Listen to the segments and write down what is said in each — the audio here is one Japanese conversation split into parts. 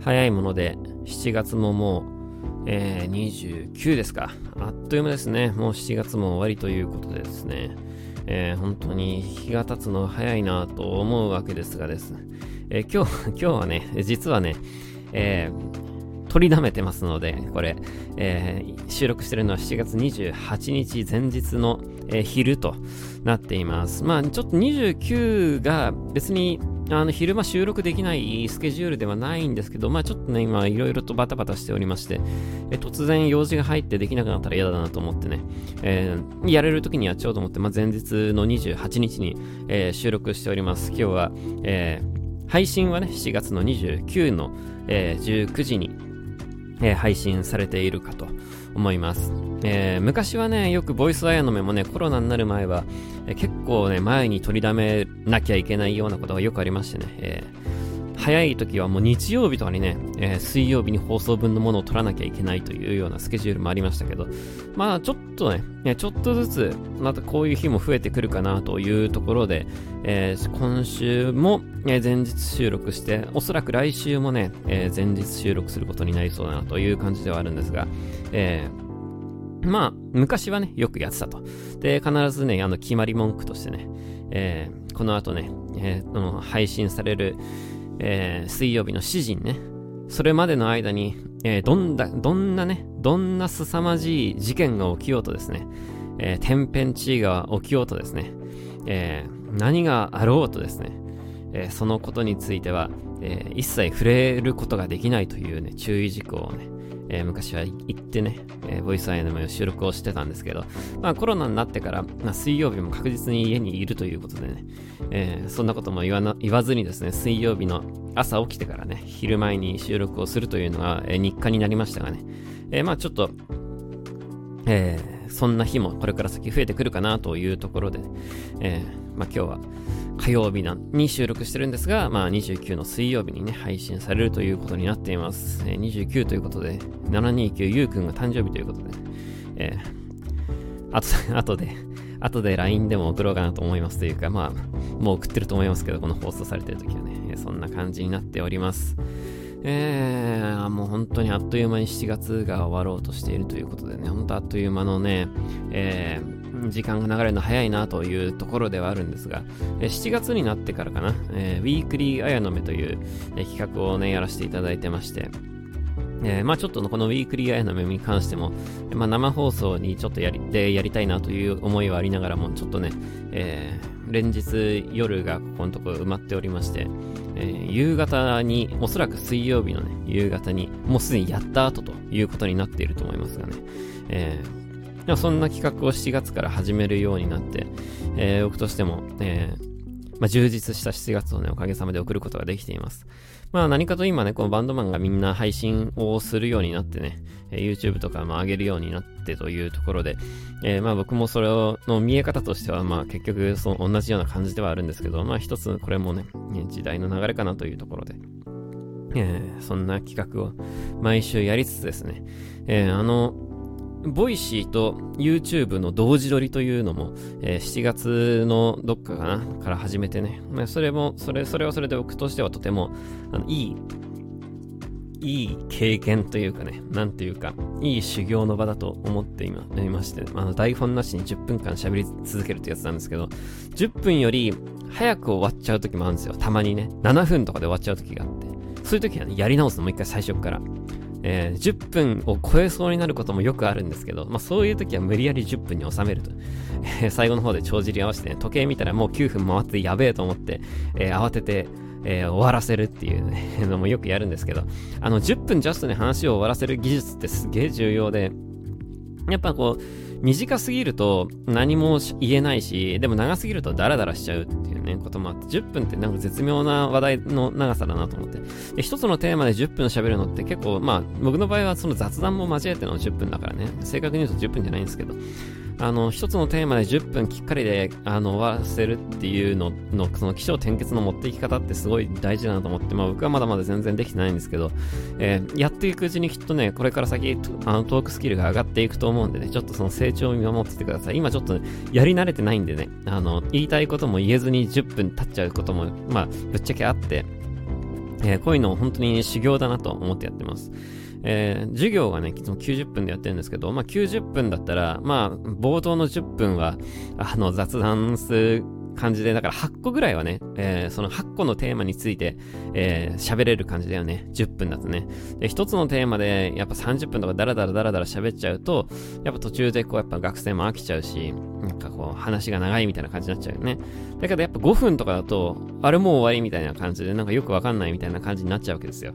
早いもので、7月ももう、えー、29ですか。あっという間ですね。もう7月も終わりということでですね。えー、本当に日が経つの早いなと思うわけですがですね。えー、今日、今日はね、実はね、えー、取りだめてますので、これ、えー、収録してるのは7月28日前日の、えー、昼となっています。まあ、ちょっと29が別にあの昼間収録できないスケジュールではないんですけど、まあちょっとね、今いろいろとバタバタしておりまして、え突然用事が入ってできなくなったら嫌だなと思ってね、えー、やれる時にやっちゃおうと思って、まあ前日の28日に、えー、収録しております。今日は、えー、配信はね、7月の29の、え19時に、え配信されているかと思います。えー、昔はね、よくボイスアヤの目もね、コロナになる前は、えー、結構ね、前に取りだめなきゃいけないようなことがよくありましてね、えー、早い時はもう日曜日とかにね、え水曜日に放送分のものを取らなきゃいけないというようなスケジュールもありましたけど、まあちょっとね、ちょっとずつ、またこういう日も増えてくるかなというところで、え今週も、え前日収録して、おそらく来週もね、え前日収録することになりそうだなという感じではあるんですが、えーまあ、昔はね、よくやってたと。で、必ずね、あの、決まり文句としてね、えー、この後ね、えー、の配信される、えー、水曜日の7時にね、それまでの間に、えー、どんだ、どんなね、どんな凄まじい事件が起きようとですね、えー、天変地異が起きようとですね、えー、何があろうとですね、えー、そのことについては、えー、一切触れることができないというね、注意事項をね、えー、昔は行ってね、えー、ボイスアイの収録をしてたんですけど、まあコロナになってから、まあ、水曜日も確実に家にいるということでね、えー、そんなことも言わな言わずにですね、水曜日の朝起きてからね、昼前に収録をするというのが、え日課になりましたがね、えまあちょっと、えそんな日もこれから先増えてくるかなというところで、ね、えまあ今日は、火曜日に収録してるんですが、まあ、29の水曜日にね、配信されるということになっています。えー、29ということで、729ゆうくんが誕生日ということで、えー、あと、あとで、後で LINE でも送ろうかなと思いますというか、まあ、もう送ってると思いますけど、この放送されてる時はね、そんな感じになっております。えー、もう本当にあっという間に7月が終わろうとしているということでね、本当あっという間のね、えー、時間が流れるの早いなというところではあるんですが、え7月になってからかな、えー、ウィークリーあやのめという、え企画をね、やらせていただいてまして、えー、まあちょっとこのウィークリーアイの目に関しても、まあ生放送にちょっとやり、でやりたいなという思いはありながらも、ちょっとね、えー、連日夜がここのところ埋まっておりまして、えー、夕方に、おそらく水曜日のね、夕方に、もうすでにやった後ということになっていると思いますがね、えー、そんな企画を7月から始めるようになって、えー、僕としても、えー、まあ、充実した7月をね、おかげさまで送ることができています。まあ何かと今ね、このバンドマンがみんな配信をするようになってね、え、YouTube とかも上げるようになってというところで、えー、まあ僕もそれをの見え方としては、まあ結局その同じような感じではあるんですけど、まあ一つこれもね、時代の流れかなというところで、えー、そんな企画を毎週やりつつですね、えー、あの、 Voicy と YouTube の同時撮りというのも、えー、7月のどっかかなから始めてね、まあ、それも、それ、それはそれで僕としてはとても、あの、いい、いい経験というかね、なんていうか、いい修行の場だと思っていまして、あの、台本なしに10分間喋り続けるってやつなんですけど、10分より早く終わっちゃう時もあるんですよ。たまにね、7分とかで終わっちゃう時があって。そういう時はね、やり直すのもう一回最初から。えー、10分を超えそうになることもよくあるんですけど、まあそういう時は無理やり10分に収めると。えー、最後の方で帳尻合わせて、ね、時計見たらもう9分回ってやべえと思って、えー、慌てて、えー、終わらせるっていう、のもよくやるんですけど、あの10分ジャストに話を終わらせる技術ってすげえ重要で、やっぱこう、短すぎると何も言えないし、でも長すぎるとダラダラしちゃうっていうね、こともあって、10分ってなんか絶妙な話題の長さだなと思って。一つのテーマで10分喋るのって結構、まあ、僕の場合はその雑談も交えての10分だからね、正確に言うと10分じゃないんですけど、あの、一つのテーマで10分きっかりで、あの、終わらせるっていうのの、その気象転結の持っていき方ってすごい大事だなと思って、まあ僕はまだまだ全然できてないんですけど、えー、やっていくうちにきっとね、これから先、あの、トークスキルが上がっていくと思うんでね、ちょっとその成長を見守っててください。今ちょっと、やり慣れてないんでね、あの、言いたいことも言えずに10分経っちゃうことも、まあ、ぶっちゃけあって、えー、こういうの本当に修行だなと思ってやってます。えー、授業がね、いつも90分でやってるんですけど、まあ90分だったら、まあ冒頭の10分は、あの雑談する感じで、だから8個ぐらいはね、えー、その8個のテーマについて、えー、喋れる感じだよね。10分だとね。で、1つのテーマで、やっぱ30分とかダラダラダラダラ喋っちゃうと、やっぱ途中でこう、やっぱ学生も飽きちゃうし、なんかこう、話が長いみたいな感じになっちゃうよね。だけどやっぱ5分とかだと、あれもう終わりみたいな感じで、なんかよくわかんないみたいな感じになっちゃうわけですよ。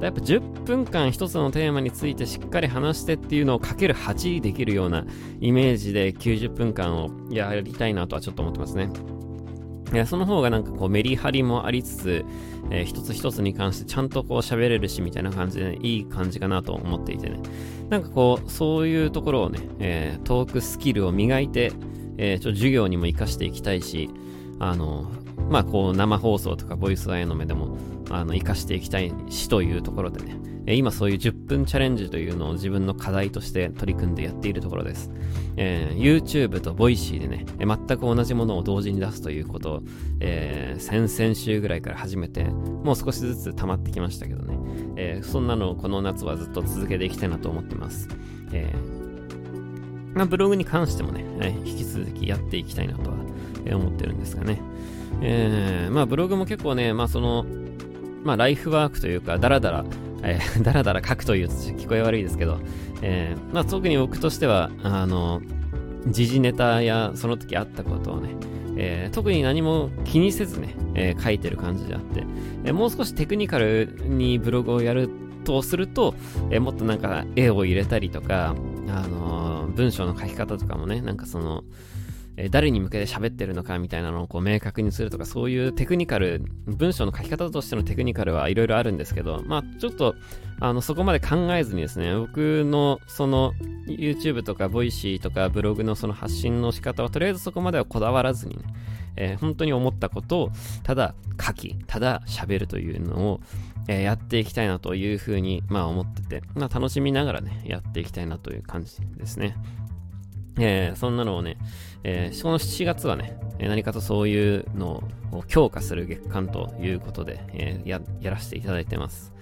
やっぱ10分間1つのテーマについてしっかり話してっていうのをかける8できるようなイメージで90分間をやりたいなとはちょっと思ってますね。その方がなんかこうメリハリもありつつ、えー、一つ一つに関してちゃんとこう喋れるしみたいな感じで、ね、いい感じかなと思っていてね。なんかこう、そういうところをね、えー、トークスキルを磨いて、えー、ちょ授業にも活かしていきたいし、あの、まあこう生放送とかボイスアイの目でも、あの、活かしていきたいしというところでね、え今そういう10分チャレンジというのを自分の課題として取り組んでやっているところです。えー、YouTube と Voicy でね、全く同じものを同時に出すということを、えー、先々週ぐらいから始めて、もう少しずつ溜まってきましたけどね、えー、そんなのをこの夏はずっと続けていきたいなと思ってます。えま、ブログに関してもね、引き続きやっていきたいなとは、思ってるんですがね。え、まあブログも結構ね、まあその、まあライフワークというか、だらだらえー、だらだら書くというと聞こえ悪いですけど、えー、まあ、特に僕としては、あの、時事ネタやその時あったことをね、えー、特に何も気にせずね、えー、書いてる感じであって、えー、もう少しテクニカルにブログをやるとすると、えもっとなんか絵を入れたりとか、あの文章の書き方とかもね、なんかその、え誰に向けて喋ってるのかみたいなのをこう明確にするとか、そういうテクニカル、文章の書き方としてのテクニカルはいろいろあるんですけど、まあちょっと、あの、そこまで考えずにですね、僕のその YouTube とか voicy とかブログのその発信の仕方はとりあえずそこまではこだわらずにね、えー、本当に思ったことをただ書き、ただ喋るというのを、えー、やっていきたいなというふうに、まあ思ってて、まあ楽しみながらね、やっていきたいなという感じですね。えー、そんなのをね、えー、この7月はね、何かとそういうのを強化する月間ということで、えー、や、やらせていただいてます。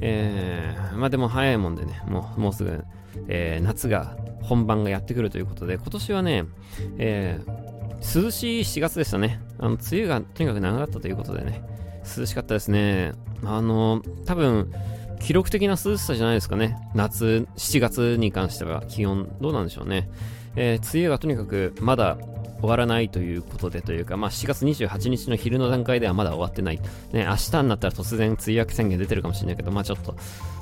えー、まあでも早いもんでね、もう、もうすぐ、えー、夏が、本番がやってくるということで、今年はね、えー、涼しい7月でしたね。あの、梅雨がとにかく長かったということでね、涼しかったですね。あの、多分、記録的な涼しさじゃないですかね。夏、7月に関しては気温、どうなんでしょうね。えー、梅雨がとにかくまだ終わらないということでというか、まあ、7月28日の昼の段階ではまだ終わってない。ね、明日になったら突然梅雨明け宣言出てるかもしれないけど、まあちょっと、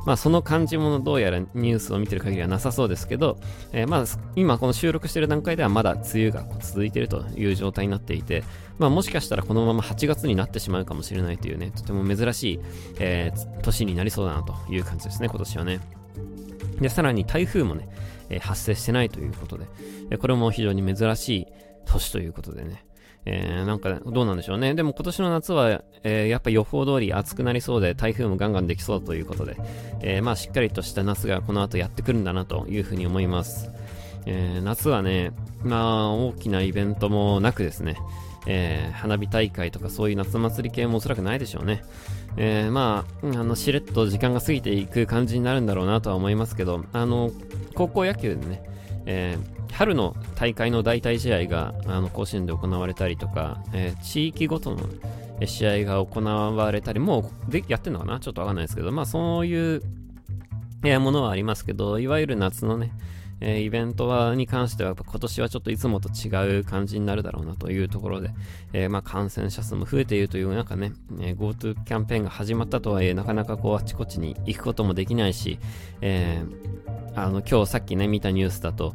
まあその感じもどうやらニュースを見てる限りはなさそうですけど、えー、まあ今この収録してる段階ではまだ梅雨が続いてるという状態になっていて、まあもしかしたらこのまま8月になってしまうかもしれないというね、とても珍しい、えー、年になりそうだなという感じですね、今年はね。で、さらに台風もね、えー、発生してないということで、えこれも非常に珍しい年ということでね。えー、なんかどうなんでしょうね。でも今年の夏は、えー、やっぱ予報通り暑くなりそうで台風もガンガンできそうということで、えー、まあしっかりとした夏がこの後やってくるんだなというふうに思います。えー、夏はね、まあ大きなイベントもなくですね、えー、花火大会とかそういう夏祭り系もおそらくないでしょうね。えー、まあ、あの、しれっと時間が過ぎていく感じになるんだろうなとは思いますけど、あの、高校野球でね、えー、春の大会の代替試合があの甲子園で行われたりとか、えー、地域ごとの試合が行われたり、もうでやってんのかな？ちょっとわかんないですけど、まあそういう、えー、ものはありますけど、いわゆる夏のね、えー、イベントはに関しては今年はちょっといつもと違う感じになるだろうなというところで、えー、まあ感染者数も増えているという中ね、えー、GoTo キャンペーンが始まったとはいえなかなかこうあちこちに行くこともできないし、えあの今日さっきね見たニュースだと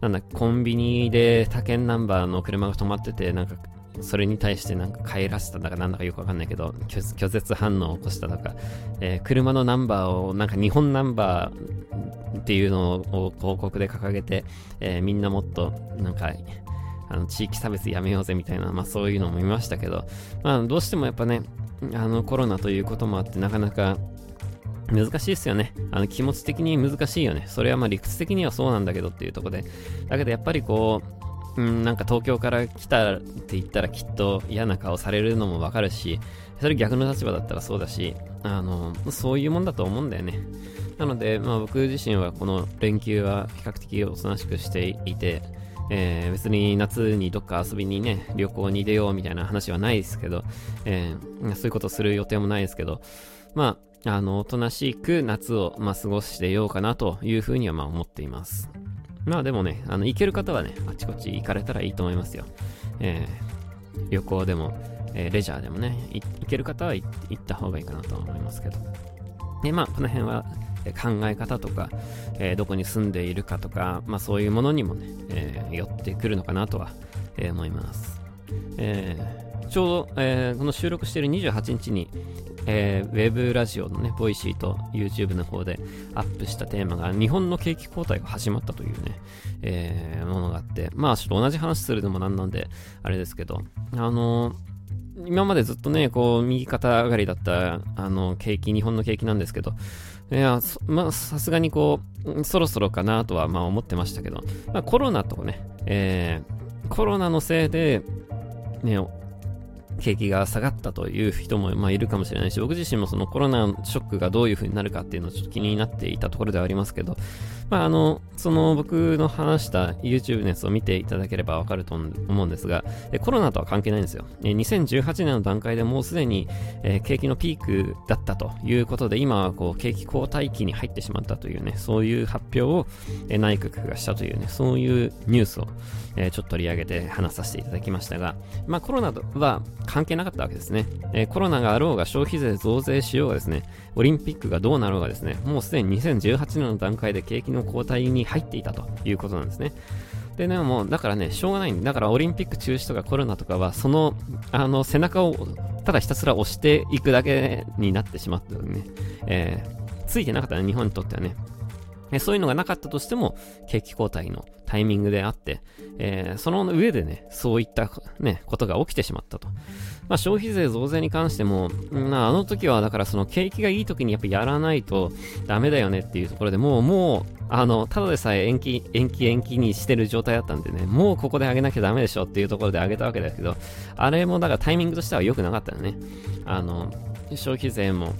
なんだコンビニで他県ナンバーの車が止まっててなんかそれに対してなんか帰らせただかなんだかよくわかんないけど、拒絶反応を起こしたとか、えー、車のナンバーをなんか日本ナンバーっていうのを広告で掲げて、えー、みんなもっとなんか、あの地域差別やめようぜみたいな、まあそういうのも見ましたけど、まあどうしてもやっぱね、あのコロナということもあってなかなか難しいですよね。あの気持ち的に難しいよね。それはまあ理屈的にはそうなんだけどっていうとこで。だけどやっぱりこう、うん、なんか東京から来たって言ったらきっと嫌な顔されるのもわかるし、それ逆の立場だったらそうだし、あの、そういうもんだと思うんだよね。なので、まあ僕自身はこの連休は比較的おとなしくしていて、えー、別に夏にどっか遊びにね、旅行に出ようみたいな話はないですけど、えー、そういうことする予定もないですけど、まあ、あの、おとなしく夏を、まあ、過ごしてようかなというふうにはまあ思っています。まあでもね、あの、行ける方はね、あちこち行かれたらいいと思いますよ。えー、旅行でも、えー、レジャーでもね、行ける方は行った方がいいかなと思いますけど。で、まあ、この辺は考え方とか、えー、どこに住んでいるかとか、まあそういうものにもね、えー、寄ってくるのかなとは、えー、思います。え、ちょうど、えー、この収録している28日に、えー、ウェブラジオのね、 Voicy と YouTube の方でアップしたテーマが、日本の景気後退が始まったというね、えー、ものがあって、まあちょっと同じ話するのもなんなんで、あれですけど、あのー、今までずっとね、こう、右肩上がりだった、あの、景気、日本の景気なんですけど、いや、まあ、さすがにこう、そろそろかなとは、まあ思ってましたけど、まあコロナとね、えー、コロナのせいで、ね、景気が下がったという人も、まあ、いるかもしれないし、僕自身もそのコロナショックがどういう風になるかっていうのをちょっと気になっていたところではありますけど、まあ、あの、その僕の話した YouTube のやつを見ていただければわかると思うんですが、コロナとは関係ないんですよ。2018年の段階でもうすでに、景気のピークだったということで、今はこう景気後退期に入ってしまったというね、そういう発表を、内閣がしたというね、そういうニュースを、えー、ちょっと取り上げて話させていただきましたが、まあコロナは関係なかったわけですね。えー、コロナがあろうが消費税増税しようがですね、オリンピックがどうなろうがですね、もうすでに2018年の段階で景気の後退に入っていたということなんですね。でね、もう、だからね、しょうがないんだからオリンピック中止とかコロナとかは、その、あの、背中をただひたすら押していくだけになってしまったのね、えー、ついてなかったね、日本にとってはね。えそういうのがなかったとしても、景気後退のタイミングであって、えー、その上でね、そういったね、ことが起きてしまったと。まあ、消費税増税に関しても、まあ、あの時はだからその景気がいい時にやっぱやらないとダメだよねっていうところでもう、もう、あの、ただでさえ延期、延期延期にしてる状態だったんでね、もうここで上げなきゃダメでしょっていうところで上げたわけだけど、あれもだからタイミングとしては良くなかったよね。あの、消費税も、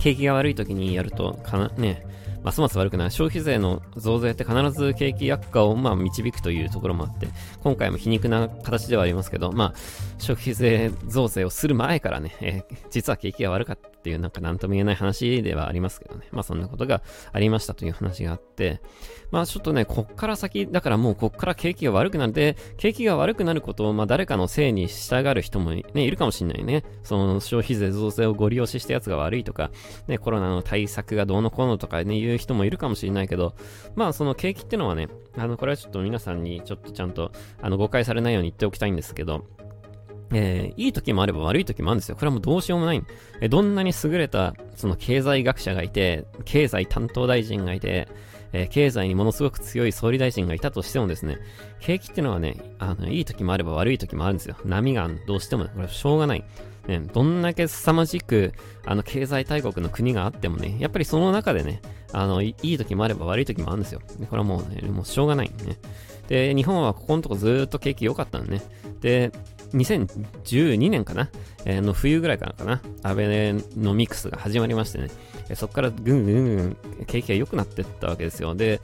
景気が悪い時にやると、かな、ね、ますます悪くない。消費税の増税って必ず景気悪化をまあ導くというところもあって、今回も皮肉な形ではありますけど、まあ、消費税増税をする前からね、えー、実は景気が悪かったっていうなんか何とも言えない話ではありますけどね。まあそんなことがありましたという話があって、まあちょっとね、こっから先、だからもうこっから景気が悪くなるで、景気が悪くなることをまあ誰かのせいに従う人もね、いるかもしれないね。その消費税増税をご利用ししたやつが悪いとか、ね、コロナの対策がどうのこうのとかね、言う人もいるかもしれないけど、まあその景気ってのはね、あの、これはちょっと皆さんにちょっとちゃんと、あの、誤解されないように言っておきたいんですけど、えー、いい時もあれば悪い時もあるんですよ。これはもうどうしようもない。えー、どんなに優れた、その経済学者がいて、経済担当大臣がいて、えー、経済にものすごく強い総理大臣がいたとしてもですね、景気ってのはね、あの、いい時もあれば悪い時もあるんですよ。波がどうしても、これはしょうがない。ね、どんだけ凄まじく、あの、経済大国の国があってもね、やっぱりその中でね、あの、いい時もあれば悪い時もあるんですよ。これはもうね、もうしょうがないね。で、日本はここのとこずっと景気良かったんでね。で、2012年かな、えー、の冬ぐらいからかな、アベノミクスが始まりましてねえ、そこからぐんぐんぐん景気が良くなっていったわけですよ。で、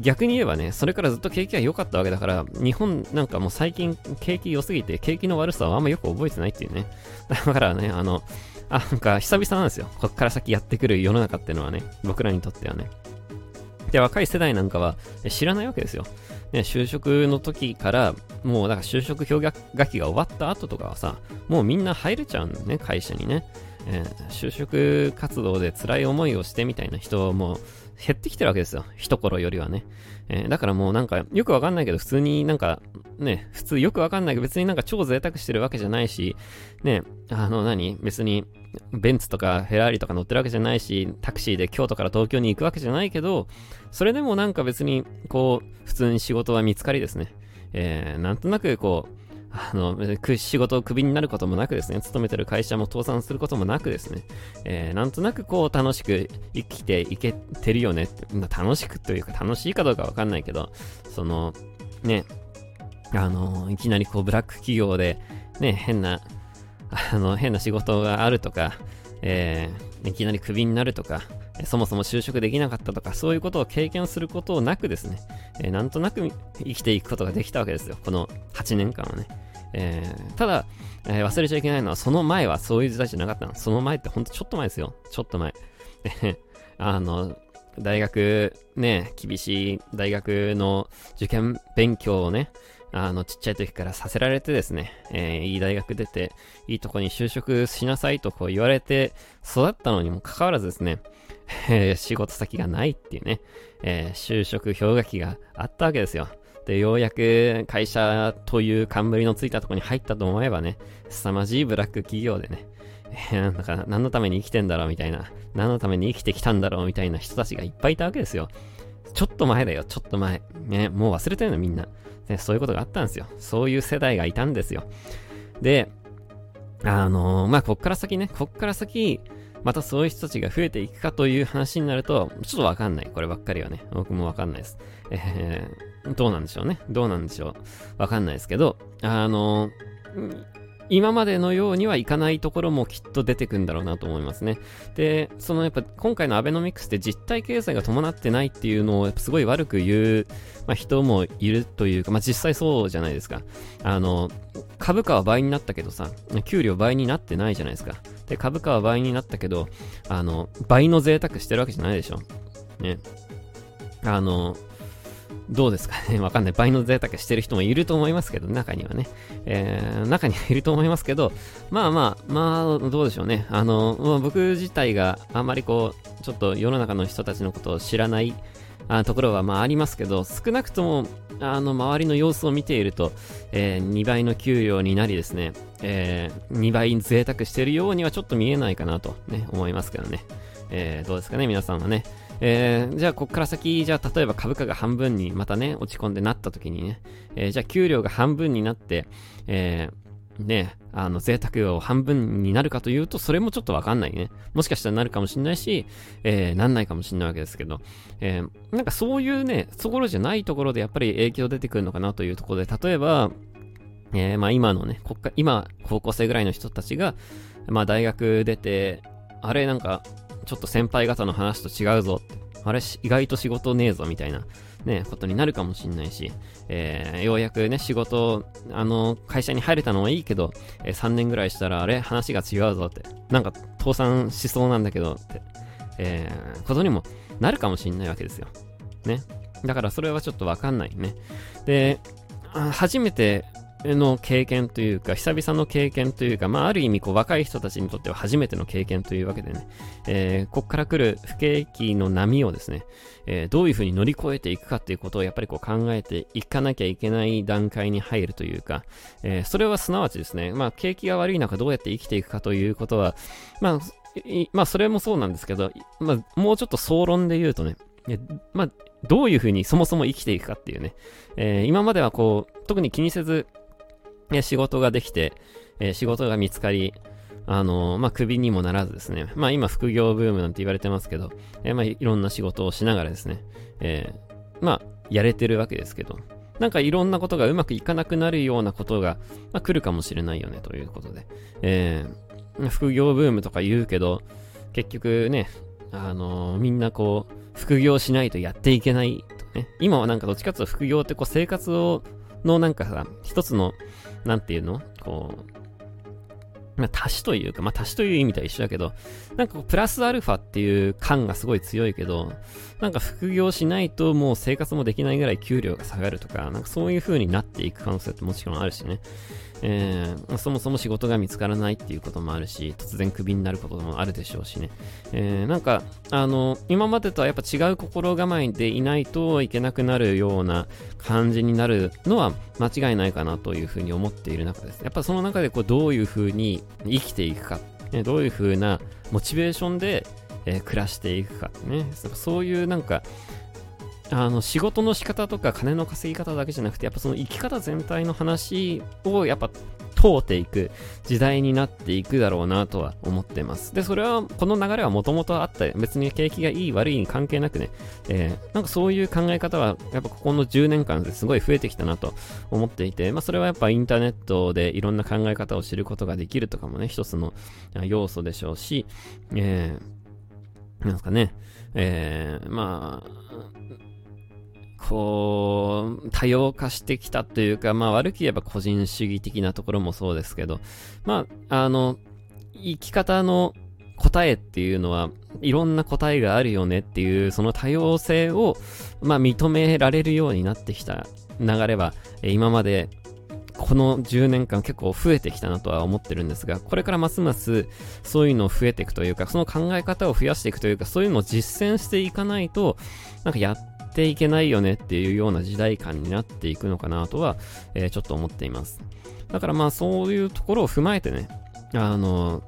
逆に言えばね、それからずっと景気が良かったわけだから、日本なんかもう最近景気良すぎて、景気の悪さはあんまよく覚えてないっていうね。だからね、あの、あ、なんか久々なんですよ。こっから先やってくる世の中っていうのはね、僕らにとってはね。で、若い世代なんかは知らないわけですよ。ね、就職の時から、もうだから就職氷河期が終わった後とかはさ、もうみんな入れちゃうんだね、会社にね。えー、就職活動で辛い思いをしてみたいな人も減ってきてるわけですよ。一頃よりはね。えー、だからもうなんか、よくわかんないけど、普通になんか、ね、普通よくわかんないけど、別になんか超贅沢してるわけじゃないし、ね、あの何、別に、ベンツとかフェラーリとか乗ってるわけじゃないし、タクシーで京都から東京に行くわけじゃないけど、それでもなんか別に、こう、普通に仕事は見つかりですね。えー、なんとなくこう、あの、仕事をクビになることもなくですね、勤めてる会社も倒産することもなくですね、えー、なんとなくこう楽しく生きていけてるよねって、楽しくというか楽しいかどうかわかんないけど、その、ね、あの、いきなりこうブラック企業で、ね、変な、あの、変な仕事があるとか、えー、いきなりクビになるとか、そもそも就職できなかったとか、そういうことを経験することなくですね、えー、なんとなく生きていくことができたわけですよ。この8年間はね。えー、ただ、えー、忘れちゃいけないのは、その前はそういう時代じゃなかったの。その前ってほんとちょっと前ですよ。ちょっと前。あの、大学、ね、厳しい大学の受験勉強をね、あの、ちっちゃい時からさせられてですね、えー、いい大学出て、いいとこに就職しなさいとこう言われて育ったのにもかかわらずですね、えー、仕事先がないっていうね、えー、就職氷河期があったわけですよ。で、ようやく会社という冠のついたとこに入ったと思えばね、凄まじいブラック企業でね、なんか何のために生きてんだろうみたいな、何のために生きてきたんだろうみたいな人たちがいっぱいいたわけですよ。ちょっと前だよ、ちょっと前。ね、もう忘れてるのみんな。ね、そういうことがあったんですよ。そういう世代がいたんですよ。で、あのー、まあ、こっから先ね、こっから先、またそういう人たちが増えていくかという話になると、ちょっとわかんない。こればっかりはね。僕もわかんないです。えー、どうなんでしょうね。どうなんでしょう。わかんないですけど、あの、今までのようにはいかないところもきっと出てくんだろうなと思いますね。で、そのやっぱ今回のアベノミクスで実体経済が伴ってないっていうのをやっぱすごい悪く言う、まあ、人もいるというか、まあ、実際そうじゃないですか。あの、株価は倍になったけどさ、給料倍になってないじゃないですか。で、株価は倍になったけど、あの、倍の贅沢してるわけじゃないでしょ。ね。あの、どうですかね わかんない。倍の贅沢してる人もいると思いますけど、中にはね。えー、中にはいると思いますけど、まあまあ、まあ、どうでしょうね。あの、まあ、僕自体があんまりこう、ちょっと世の中の人たちのことを知らないあところはまあありますけど、少なくとも、あの、周りの様子を見ていると、えー、2倍の給料になりですね、えー、2倍贅沢してるようにはちょっと見えないかなとね、思いますけどね。えー、どうですかね、皆さんはね。えー、じゃあ、こっから先、じゃあ、例えば株価が半分にまたね、落ち込んでなった時にね、えー、じゃあ、給料が半分になって、えー、ね、あの、贅沢を半分になるかというと、それもちょっとわかんないね。もしかしたらなるかもしんないし、えー、なんないかもしんないわけですけど、えー、なんかそういうね、ところじゃないところでやっぱり影響出てくるのかなというところで、例えば、えー、まあ今のね、国家、今、高校生ぐらいの人たちが、まあ大学出て、あれなんか、ちょっと先輩方の話と違うぞあれ、意外と仕事ねえぞ、みたいな、ね、ことになるかもしんないし、えー、ようやくね、仕事、あの、会社に入れたのはいいけど、えー、3年ぐらいしたら、あれ、話が違うぞって、なんか、倒産しそうなんだけど、って、えー、ことにもなるかもしんないわけですよ。ね。だからそれはちょっとわかんないね。で、初めての経験というか、久々の経験というか、まあ、ある意味、こう、若い人たちにとっては初めての経験というわけでね、えー、こっから来る不景気の波をですね、えー、どういうふうに乗り越えていくかっていうことをやっぱりこう考えていかなきゃいけない段階に入るというか、えー、それはすなわちですね、まあ、景気が悪い中どうやって生きていくかということは、まあ、まあ、それもそうなんですけど、まあ、もうちょっと総論で言うとね、まあ、どういうふうにそもそも生きていくかっていうね、えー、今まではこう、特に気にせず、え仕事ができて、え仕事が見つかり、あのー、まあ、首にもならずですね。まあ、今、副業ブームなんて言われてますけど、え、まあ、いろんな仕事をしながらですね、え、まあ、やれてるわけですけど、なんかいろんなことがうまくいかなくなるようなことが、まあ、来るかもしれないよね、ということで。えー、副業ブームとか言うけど、結局ね、あのー、みんなこう、副業しないとやっていけないとね。今はなんかどっちかというと副業ってこう生活を、のなんかさ、一つのなんていうの？こう、まあ、足しというか、まあ、足しという意味とは一緒だけど、なんか、プラスアルファっていう感がすごい強いけど、なんか副業しないともう生活もできないぐらい給料が下がるとか、なんかそういう風になっていく可能性ってもちろんあるしね。えー、そもそも仕事が見つからないっていうこともあるし、突然クビになることもあるでしょうしね。えー、なんか、あの、今までとはやっぱ違う心構えでいないといけなくなるような感じになるのは間違いないかなというふうに思っている中です。やっぱその中でこうどういうふうに生きていくか、ね、どういう風なモチベーションで、えー、暮らしていくかね。そういうなんか、あの仕事の仕方とか金の稼ぎ方だけじゃなくてやっぱその生き方全体の話をやっぱ通っていく時代になっていくだろうなとは思ってます。で、それは、この流れはもともとあった、別に景気がいい悪いに関係なくね、えー、なんかそういう考え方は、やっぱここの10年間ですごい増えてきたなと思っていて、まあそれはやっぱインターネットでいろんな考え方を知ることができるとかもね、一つの要素でしょうし、えー、なんですかね、えー、まあ、こう、多様化してきたというか、まあ悪く言えば個人主義的なところもそうですけど、まあ、あの、生き方の答えっていうのは、いろんな答えがあるよねっていう、その多様性を、まあ認められるようになってきた流れは、今までこの10年間結構増えてきたなとは思ってるんですが、これからますますそういうのを増えていくというか、その考え方を増やしていくというか、そういうのを実践していかないと、なんかやっていけないよねっていうような時代感になっていくのかなとは、えー、ちょっと思っています。だからまあそういうところを踏まえてね、あの、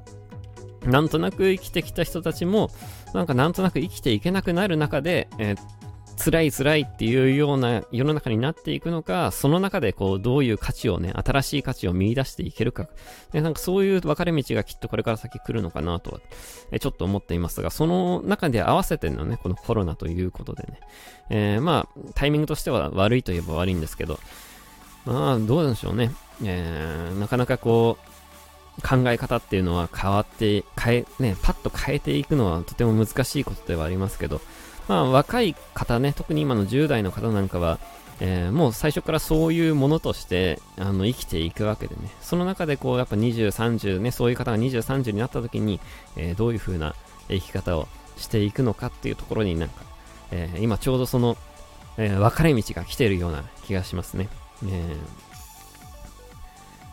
なんとなく生きてきた人たちも、なんかなんとなく生きていけなくなる中で、えー、辛い辛いっていうような世の中になっていくのか、その中でこう、どういう価値をね、新しい価値を見出していけるか。で、なんかそういう分かれ道がきっとこれから先来るのかなとは、えちょっと思っていますが、その中で合わせてのね、このコロナということでね、えー、まあ、タイミングとしては悪いといえば悪いんですけど、まあ、どうでしょうね。えー、なかなかこう、考え方っていうのは変わって、変え、ね、パッと変えていくのはとても難しいことではありますけど、まあ、若い方ね、特に今の10代の方なんかは、えー、もう最初からそういうものとしてあの生きていくわけでね、その中でこうやっぱ20、30ね、そういう方が20、30になった時に、えー、どういう風な生き方をしていくのかっていうところになんか、えー、今ちょうどその、え分かれ道が来てるような気がしますね。え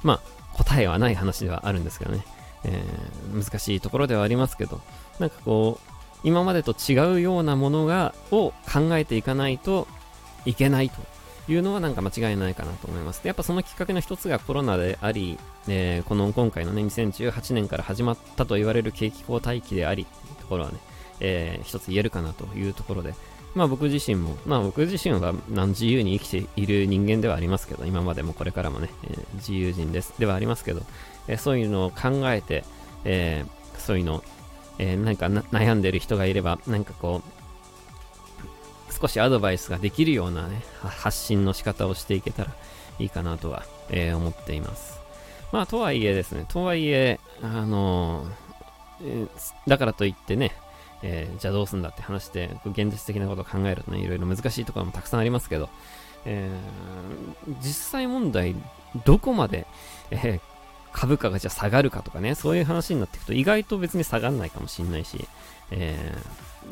まあ、答えはない話ではあるんですけどね、え難しいところではありますけど、なんかこう、今までと違うようなものが、を考えていかないといけないというのはなんか間違いないかなと思います。で、やっぱそのきっかけの一つがコロナであり、えー、この今回のね、2018年から始まったと言われる景気後退期であり、というところはね、えー、一つ言えるかなというところで、まあ僕自身も、まあ僕自身は自由に生きている人間ではありますけど、今までもこれからもね、えー、自由人です、ではありますけど、えー、そういうのを考えて、えー、そういうのをえー、なんか悩んでる人がいれば、なんかこう、少しアドバイスができるようなね、発信の仕方をしていけたらいいかなとは、えー、思っています。まあ、とはいえですね、とはいえ、あのー、だからといってね、えー、じゃあどうすんだって話で、現実的なことを考えるとね、いろいろ難しいところもたくさんありますけど、えー、実際問題、どこまで、え、株価がじゃあ下がるかとかね、そういう話になっていくと意外と別に下がらないかもしんないし、え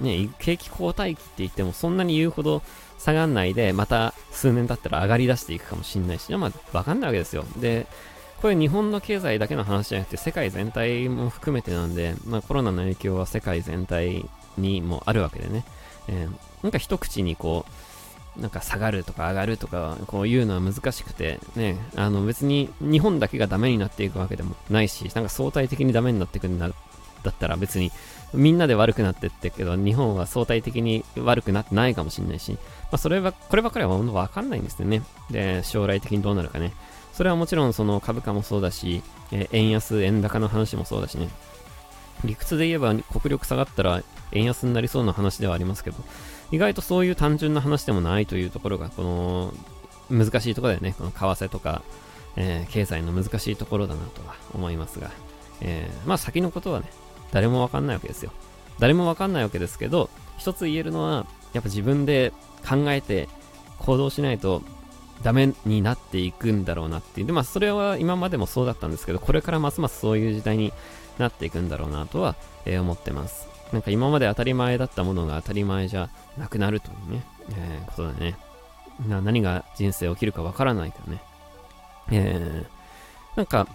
ー、ね、景気後退期って言ってもそんなに言うほど下がんないで、また数年経ったら上がり出していくかもしんないし、まあ、わかんないわけですよ。で、これ日本の経済だけの話じゃなくて世界全体も含めてなんで、まあコロナの影響は世界全体にもあるわけでね、えー、なんか一口にこう、なんか下がるとか上がるとか、こういうのは難しくて、ね、あの別に日本だけがダメになっていくわけでもないし、なんか相対的にダメになっていくんだったら別にみんなで悪くなってってけど、日本は相対的に悪くなってないかもしれないし、まあそれは、こればっかりは本当わかんないんですよね。で、将来的にどうなるかね。それはもちろんその株価もそうだし、え円安、円高の話もそうだしね。理屈で言えば国力下がったら円安になりそうな話ではありますけど、意外とそういう単純な話でもないというところが、この難しいところだよね。この為替とか、えー、経済の難しいところだなとは思いますが、えー、まあ先のことはね、誰もわかんないわけですよ。誰もわかんないわけですけど、一つ言えるのは、やっぱ自分で考えて行動しないとダメになっていくんだろうなっていう。で、まあそれは今までもそうだったんですけど、これからますますそういう時代になっていくんだろうなとは、えー、思ってます。なんか今まで当たり前だったものが当たり前じゃなくなるというね、えー、ことでね。な何が人生起きるかわからないからね。えー、なんか、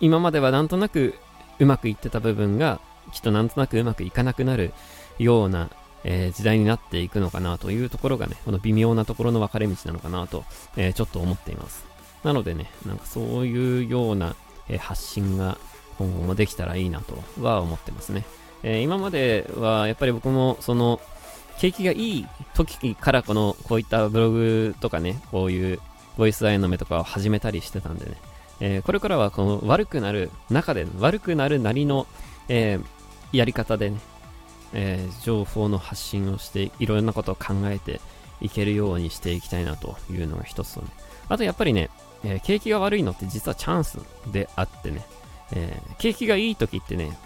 今まではなんとなくうまくいってた部分が、きっとなんとなくうまくいかなくなるような、えー、時代になっていくのかなというところがね、この微妙なところの分かれ道なのかなと、えー、ちょっと思っています。なのでね、なんかそういうような、えー、発信が今後もできたらいいなとは思ってますね。えー、今まではやっぱり僕もその景気がいい時からこのこういったブログとかね、こういうボイスアイの目とかを始めたりしてたんでね、えー、これからはこの悪くなる中で、悪くなるなりの、えー、やり方でね、え、情報の発信をして、いろんなことを考えていけるようにしていきたいなというのが一つとね。あとやっぱりね、え景気が悪いのって実はチャンスであってね、え景気がいい時ってね、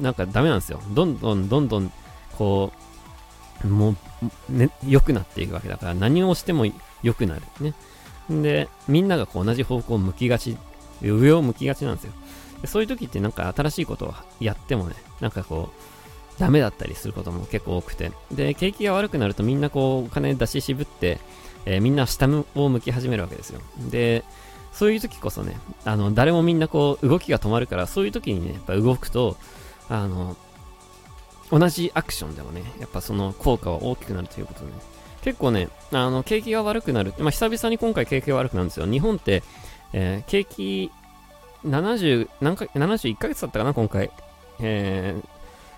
なんかダメなんですよ。どんどんどんどん、こう、もう、ね、良くなっていくわけだから、何をしても良くなる。ね。で、みんながこう同じ方向を向きがち、上を向きがちなんですよ。でそういう時ってなんか新しいことをやってもね、なんかこう、ダメだったりすることも結構多くて。で、景気が悪くなるとみんなこう、お金出し渋って、えー、みんな下を向き始めるわけですよ。で、そういう時こそね、あの、誰もみんなこう、動きが止まるから、そういう時にね、やっぱ動くと、あの、同じアクションでもね、やっぱその効果は大きくなるということでね。結構ね、あの、景気が悪くなる。まあ、久々に今回景気が悪くなるんですよ。日本って、えー、景気70、何回、71ヶ月だったかな、今回。え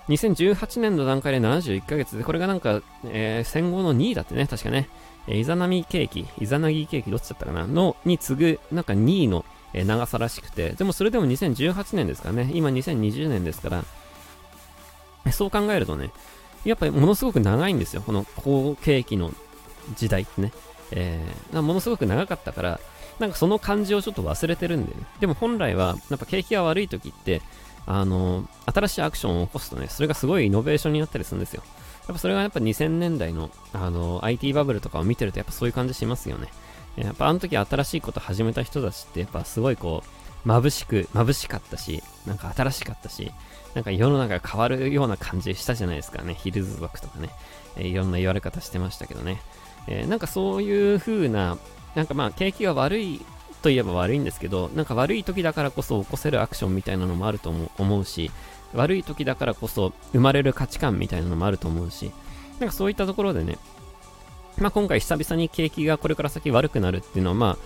ー、2018年の段階で71ヶ月で、これがなんか、えー、戦後の2位だってね、確かね。えー、イザナミ景気、イザナギ景気どっちだったかなの、に次ぐ、なんか2位の、えー、長さらしくて、でもそれでも2018年ですからね、今2020年ですから、そう考えるとね、やっぱりものすごく長いんですよ。この好景気の時代ってね。えー、ものすごく長かったから、なんかその感じをちょっと忘れてるんで、ね、でも本来は、やっぱ景気が悪い時って、あの新しいアクションを起こすとね、それがすごいイノベーションになったりするんですよ。やっぱそれがやっぱ2000年代の、あの IT バブルとかを見てるとやっぱそういう感じしますよね。やっぱあの時新しいこと始めた人たちってやっぱすごいこう、眩しく、眩しかったし、なんか新しかったし、なんか世の中が変わるような感じしたじゃないですかね。ヒルズ族とかね。えー、いろんな言われ方してましたけどね。えー、なんかそういう風な、なんかまあ景気が悪いといえば悪いんですけど、なんか悪い時だからこそ起こせるアクションみたいなのもあると思うし、悪い時だからこそ生まれる価値観みたいなのもあると思うし、なんかそういったところでね、まあ今回久々に景気がこれから先悪くなるっていうのはまあ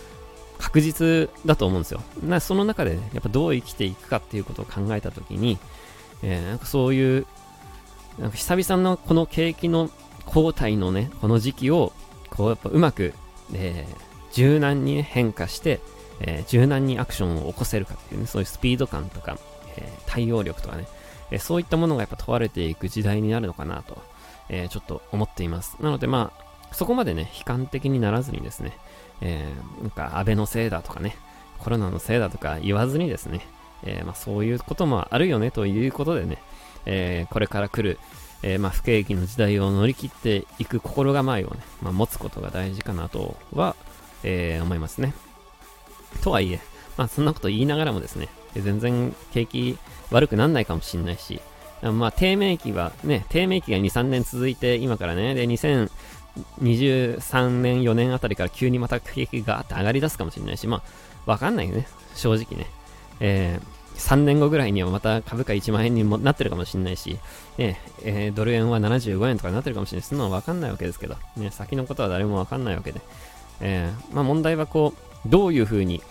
確実だと思うんですよ。なその中で、ね、やっぱどう生きていくかっていうことを考えたときに、えー、なんかそういう、なんか久々のこの景気の交代のね、この時期を、こうやっぱうまく、えー、柔軟に、ね、変化して、えー、柔軟にアクションを起こせるかっていうね、そういうスピード感とか、えー、対応力とかね、えー、そういったものがやっぱ問われていく時代になるのかなと、えー、ちょっと思っています。なのでまあ、そこまでね、悲観的にならずにですね、えー、なんか安倍のせいだとかね、コロナのせいだとか言わずにですね、えー、まあ、そういうこともあるよねということでね、えー、これから来る、えまあ、不景気の時代を乗り切っていく心構えをね、まあ、持つことが大事かなとは、え思いますね。とはいえ、まあ、そんなこと言いながらもですね、全然景気悪くなんないかもしれないし、まあ、低迷期はね、低迷期が2、3年続いて、今からね、で、23年、4年あたりから急にまた景気がって上がり出すかもしれないし、まあ、わかんないよね、正直ね。えー、3年後ぐらいにはまた株価1万円にもなってるかもしれないし、ねえー、ドル円は75円とかになってるかもしれないそんなのわかんないわけですけど、ね、先のことは誰もわかんないわけで、えー、まあ、問題はこう、どういうふうに、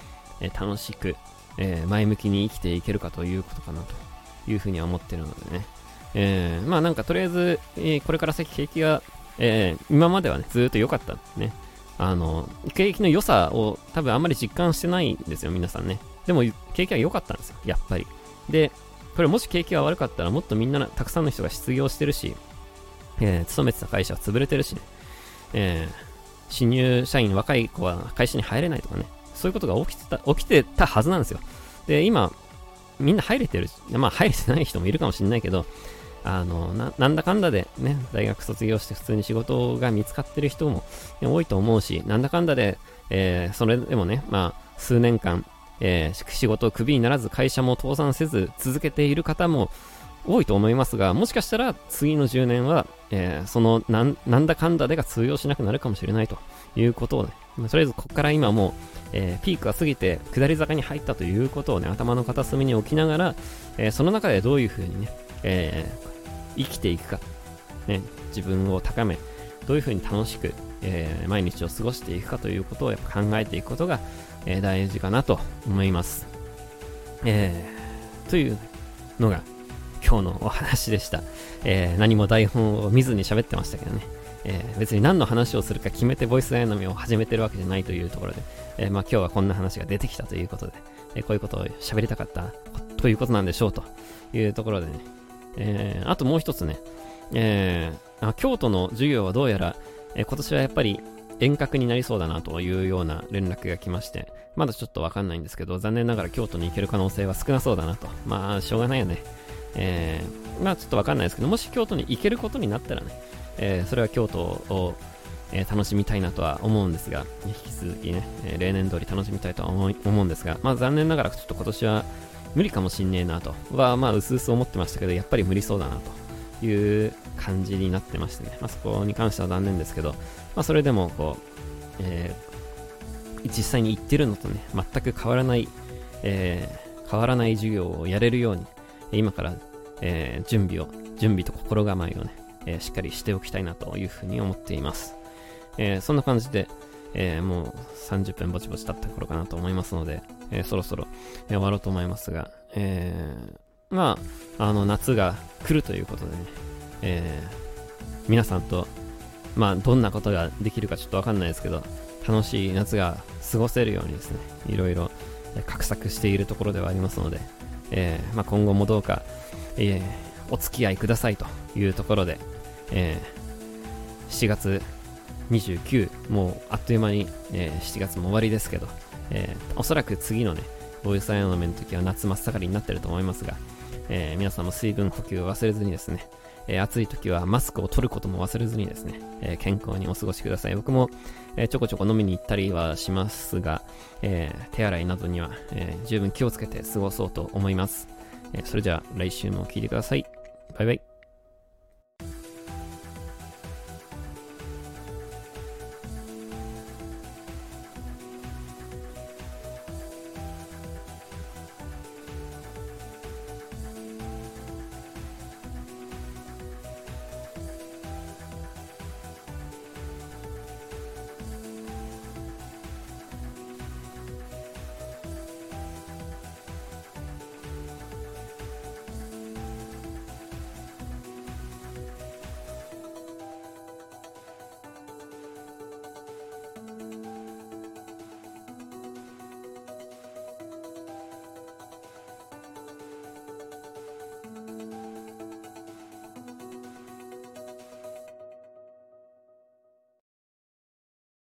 え楽しく、え前向きに生きていけるかということかなというふうには思ってるのでね。えまあなんかとりあえず、えこれから先景気が、え今まではね、ずっと良かったんですね。あの、景気の良さを多分あんまり実感してないんですよ、皆さんね。でも、景気は良かったんですよ、やっぱり。で、これもし景気が悪かったらもっとみんな、たくさんの人が失業してるし、えー、勤めてた会社は潰れてるしね、えー、新入社員、若い子は会社に入れないとかね、そういうことが起きてた、起きてたはずなんですよ。で、今、みんな入れてる、まあ入れてない人もいるかもしれないけど、あのな、なんだかんだでね、大学卒業して普通に仕事が見つかってる人も、多いと思うし、なんだかんだで、えー、それでもね、まあ、数年間、えー、仕事をクビにならず会社も倒産せず続けている方も多いと思いますが、もしかしたら次の10年は、えー、そのなんなんだかんだでが通用しなくなるかもしれないということをね、まあ、とりあえずここから今もう、えー、ピークが過ぎて下り坂に入ったということをね、頭の片隅に置きながら、えー、その中でどういうふうにね、え生きていくか、ね、自分を高め、どういうふうに楽しく、え毎日を過ごしていくかということをやっぱ考えていくことが、え大事かなと思います。えというのが今日のお話でした。え、何も台本を見ずに喋ってましたけどね。え、別に何の話をするか決めてボイスダイナミを始めてるわけじゃないというところで、え、まあ今日はこんな話が出てきたということで、えこういうことを喋りたかったということなんでしょうというところでね、えー、あともう一つね、えー、京都の授業はどうやら、えー、今年はやっぱり遠隔になりそうだなというような連絡が来まして、まだちょっとわかんないんですけど、残念ながら京都に行ける可能性は少なそうだなと。まあ、しょうがないよね。えー、まあちょっとわかんないですけど、もし京都に行けることになったらね、えー、それは京都を、えー、楽しみたいなとは思うんですが、引き続きね、え例年通り楽しみたいとは思思うんですが、まあ残念ながらちょっと今年は無理かもしんねえなとは、まあ薄々思ってましたけど、やっぱり無理そうだなという感じになってましてね、まあそこに関しては残念ですけど、まあそれでもこう、えー、実際に行ってるのとね、全く変わらない、えー、変わらない授業をやれるように、今から、えー、準備を、準備と心構えをね、えー、しっかりしておきたいなというふうに思っています。えー、そんな感じで、えー、もう30分ぼちぼち経った頃かなと思いますので、えー、そろそろ、え、終わろうと思いますが、えー、まあ、あの、夏が来るということでね、えー、皆さんとまあ、どんなことができるかちょっとわかんないですけど、楽しい夏が過ごせるようにですね、いろいろ画策しているところではありますので、えー、まあ、今後もどうか、えー、お付き合いくださいというところで、えー、7月29、もうあっという間に、えー、7月も終わりですけど、えー、おそらく次のね、ボイスアイアのメの時は夏真っ盛りになってると思いますが、えー、皆さんも水分補給を忘れずにですね、えー、暑い時はマスクを取ることも忘れずにですね、えー、健康にお過ごしください。僕も、え、ちょこちょこ飲みに行ったりはしますが、え手洗いなどには、え十分気をつけて過ごそうと思います。えそれじゃあ来週も聴いてください。バイバイ。